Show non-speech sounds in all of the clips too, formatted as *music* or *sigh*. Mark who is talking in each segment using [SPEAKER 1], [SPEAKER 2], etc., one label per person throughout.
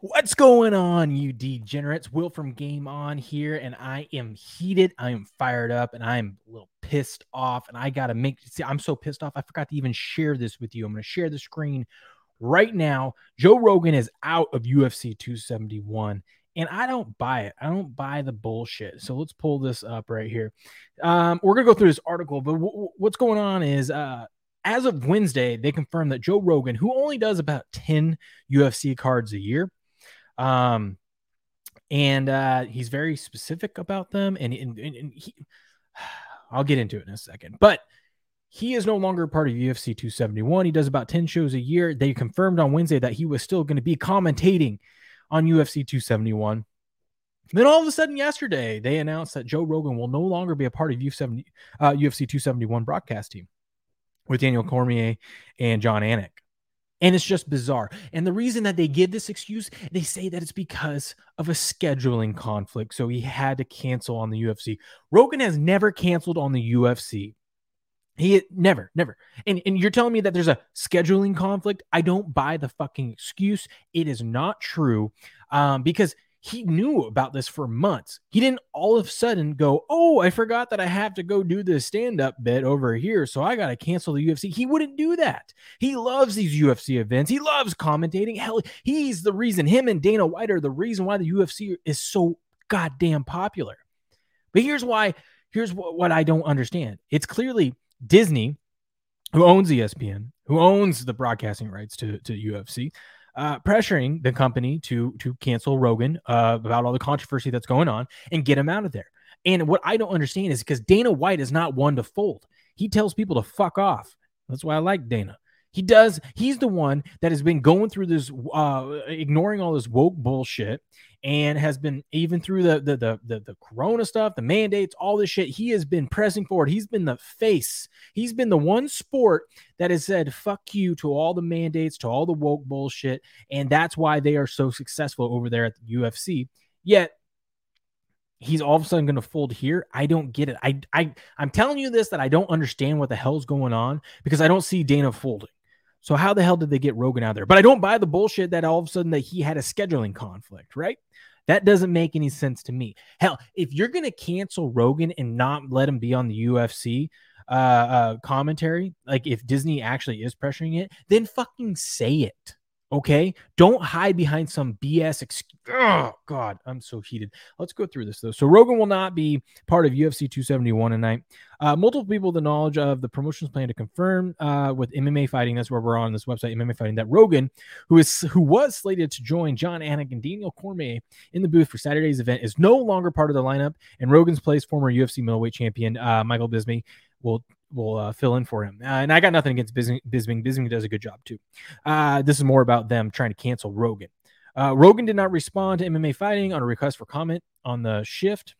[SPEAKER 1] What's going on, you degenerates? Will from Game On here, and I am heated. I am fired up, and I am a little pissed off. And I got to make see, I'm so pissed off. I forgot to even share this with you. I'm to share the screen right now. Joe Rogan is out of UFC 271, and I don't buy it. I don't buy the bullshit. So let's pull this up right here. Um, we're to go through this article, but w- what's going on is uh, as of Wednesday, they confirmed that Joe Rogan, who only does about 10 UFC cards a year, um, and uh, he's very specific about them. And, and, and he, *sighs* I'll get into it in a second, but he is no longer part of UFC 271. He does about 10 shows a year. They confirmed on Wednesday that he was still going to be commentating on UFC 271. Then all of a sudden, yesterday, they announced that Joe Rogan will no longer be a part of UFC, uh, UFC 271 broadcast team with Daniel Cormier and Jon Anik. And it's just bizarre. And the reason that they give this excuse, they say that it's because of a scheduling conflict. So he had to cancel on the UFC. Rogan has never canceled on the UFC. He never, never. And, and you're telling me that there's a scheduling conflict? I don't buy the fucking excuse. It is not true. Um, because he knew about this for months. He didn't all of a sudden go, Oh, I forgot that I have to go do this stand up bit over here. So I got to cancel the UFC. He wouldn't do that. He loves these UFC events. He loves commentating. Hell, he's the reason, him and Dana White are the reason why the UFC is so goddamn popular. But here's why, here's what, what I don't understand. It's clearly Disney, who owns ESPN, who owns the broadcasting rights to, to UFC uh, pressuring the company to to cancel Rogan uh, about all the controversy that's going on and get him out of there. And what I don't understand is because Dana White is not one to fold. He tells people to fuck off. That's why I like Dana. He does. He's the one that has been going through this, uh, ignoring all this woke bullshit, and has been even through the, the the the the Corona stuff, the mandates, all this shit. He has been pressing forward. He's been the face. He's been the one sport that has said "fuck you" to all the mandates, to all the woke bullshit, and that's why they are so successful over there at the UFC. Yet he's all of a sudden going to fold here. I don't get it. I I I'm telling you this that I don't understand what the hell's going on because I don't see Dana folding. So how the hell did they get Rogan out there? But I don't buy the bullshit that all of a sudden that he had a scheduling conflict, right? That doesn't make any sense to me. Hell, if you're to cancel Rogan and not let him be on the UFC uh, uh, commentary, like if Disney actually is pressuring it, then fucking say it. Okay. Don't hide behind some BS excuse. Oh, God. I'm so heated. Let's go through this, though. So, Rogan will not be part of UFC 271 tonight. Uh, multiple people, the knowledge of the promotions plan to confirm uh, with MMA fighting. That's where we're on this website, MMA fighting, that Rogan, who is who was slated to join Jon Anik and Daniel Cormier in the booth for Saturday's event, is no longer part of the lineup. And Rogan's place former UFC middleweight champion uh, Michael Bisping will will uh, fill in for him. Uh, and I got nothing against. Bisbing Bisping does a good job too. Uh, this is more about them trying to cancel Rogan. Uh, Rogan did not respond to MMA fighting on a request for comment on the shift.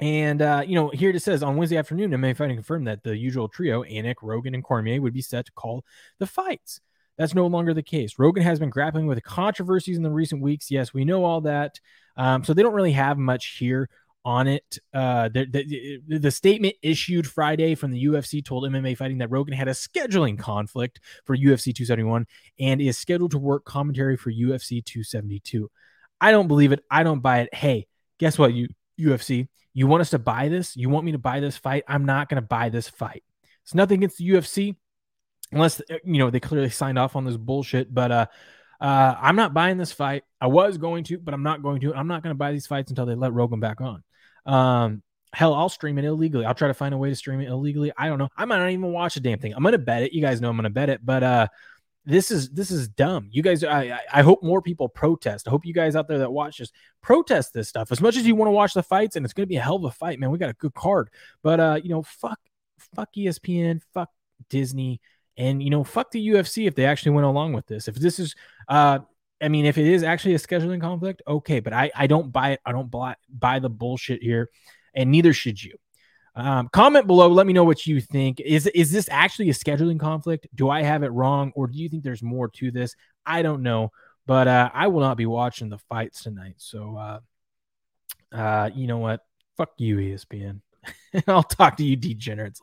[SPEAKER 1] And, uh, you know, here it says on Wednesday afternoon, MMA fighting confirmed that the usual trio, Anik, Rogan, and Cormier, would be set to call the fights. That's no longer the case. Rogan has been grappling with controversies in the recent weeks. Yes, we know all that. Um, so they don't really have much here on it. Uh, the, the, the, statement issued Friday from the UFC told MMA Fighting that Rogan had a scheduling conflict for UFC 271 and is scheduled to work commentary for UFC 272. I don't believe it. I don't buy it. Hey, guess what, you UFC? You want us to buy this? You want me to buy this fight? I'm not going to buy this fight. It's nothing against the UFC, unless you know they clearly signed off on this bullshit. But uh, uh, I'm not buying this fight. I was going to, but I'm not going to. I'm not going to buy these fights until they let Rogan back on. Um, hell, I'll stream it illegally. I'll try to find a way to stream it illegally. I don't know. I might not even watch a damn thing. I'm gonna bet it. You guys know I'm gonna bet it, but uh, this is this is dumb. You guys, I I hope more people protest. I hope you guys out there that watch this protest this stuff as much as you want to watch the fights, and it's gonna be a hell of a fight, man. We got a good card, but uh, you know, fuck, fuck ESPN, fuck Disney, and you know, fuck the UFC if they actually went along with this. If this is uh I mean, if it is actually a scheduling conflict, okay, but I, I don't buy it. I don't buy, buy the bullshit here, and neither should you. Um, comment below. Let me know what you think. Is is this actually a scheduling conflict? Do I have it wrong, or do you think there's more to this? I don't know, but uh, I will not be watching the fights tonight. So, uh, uh, you know what? Fuck you, ESPN. *laughs* I'll talk to you degenerates.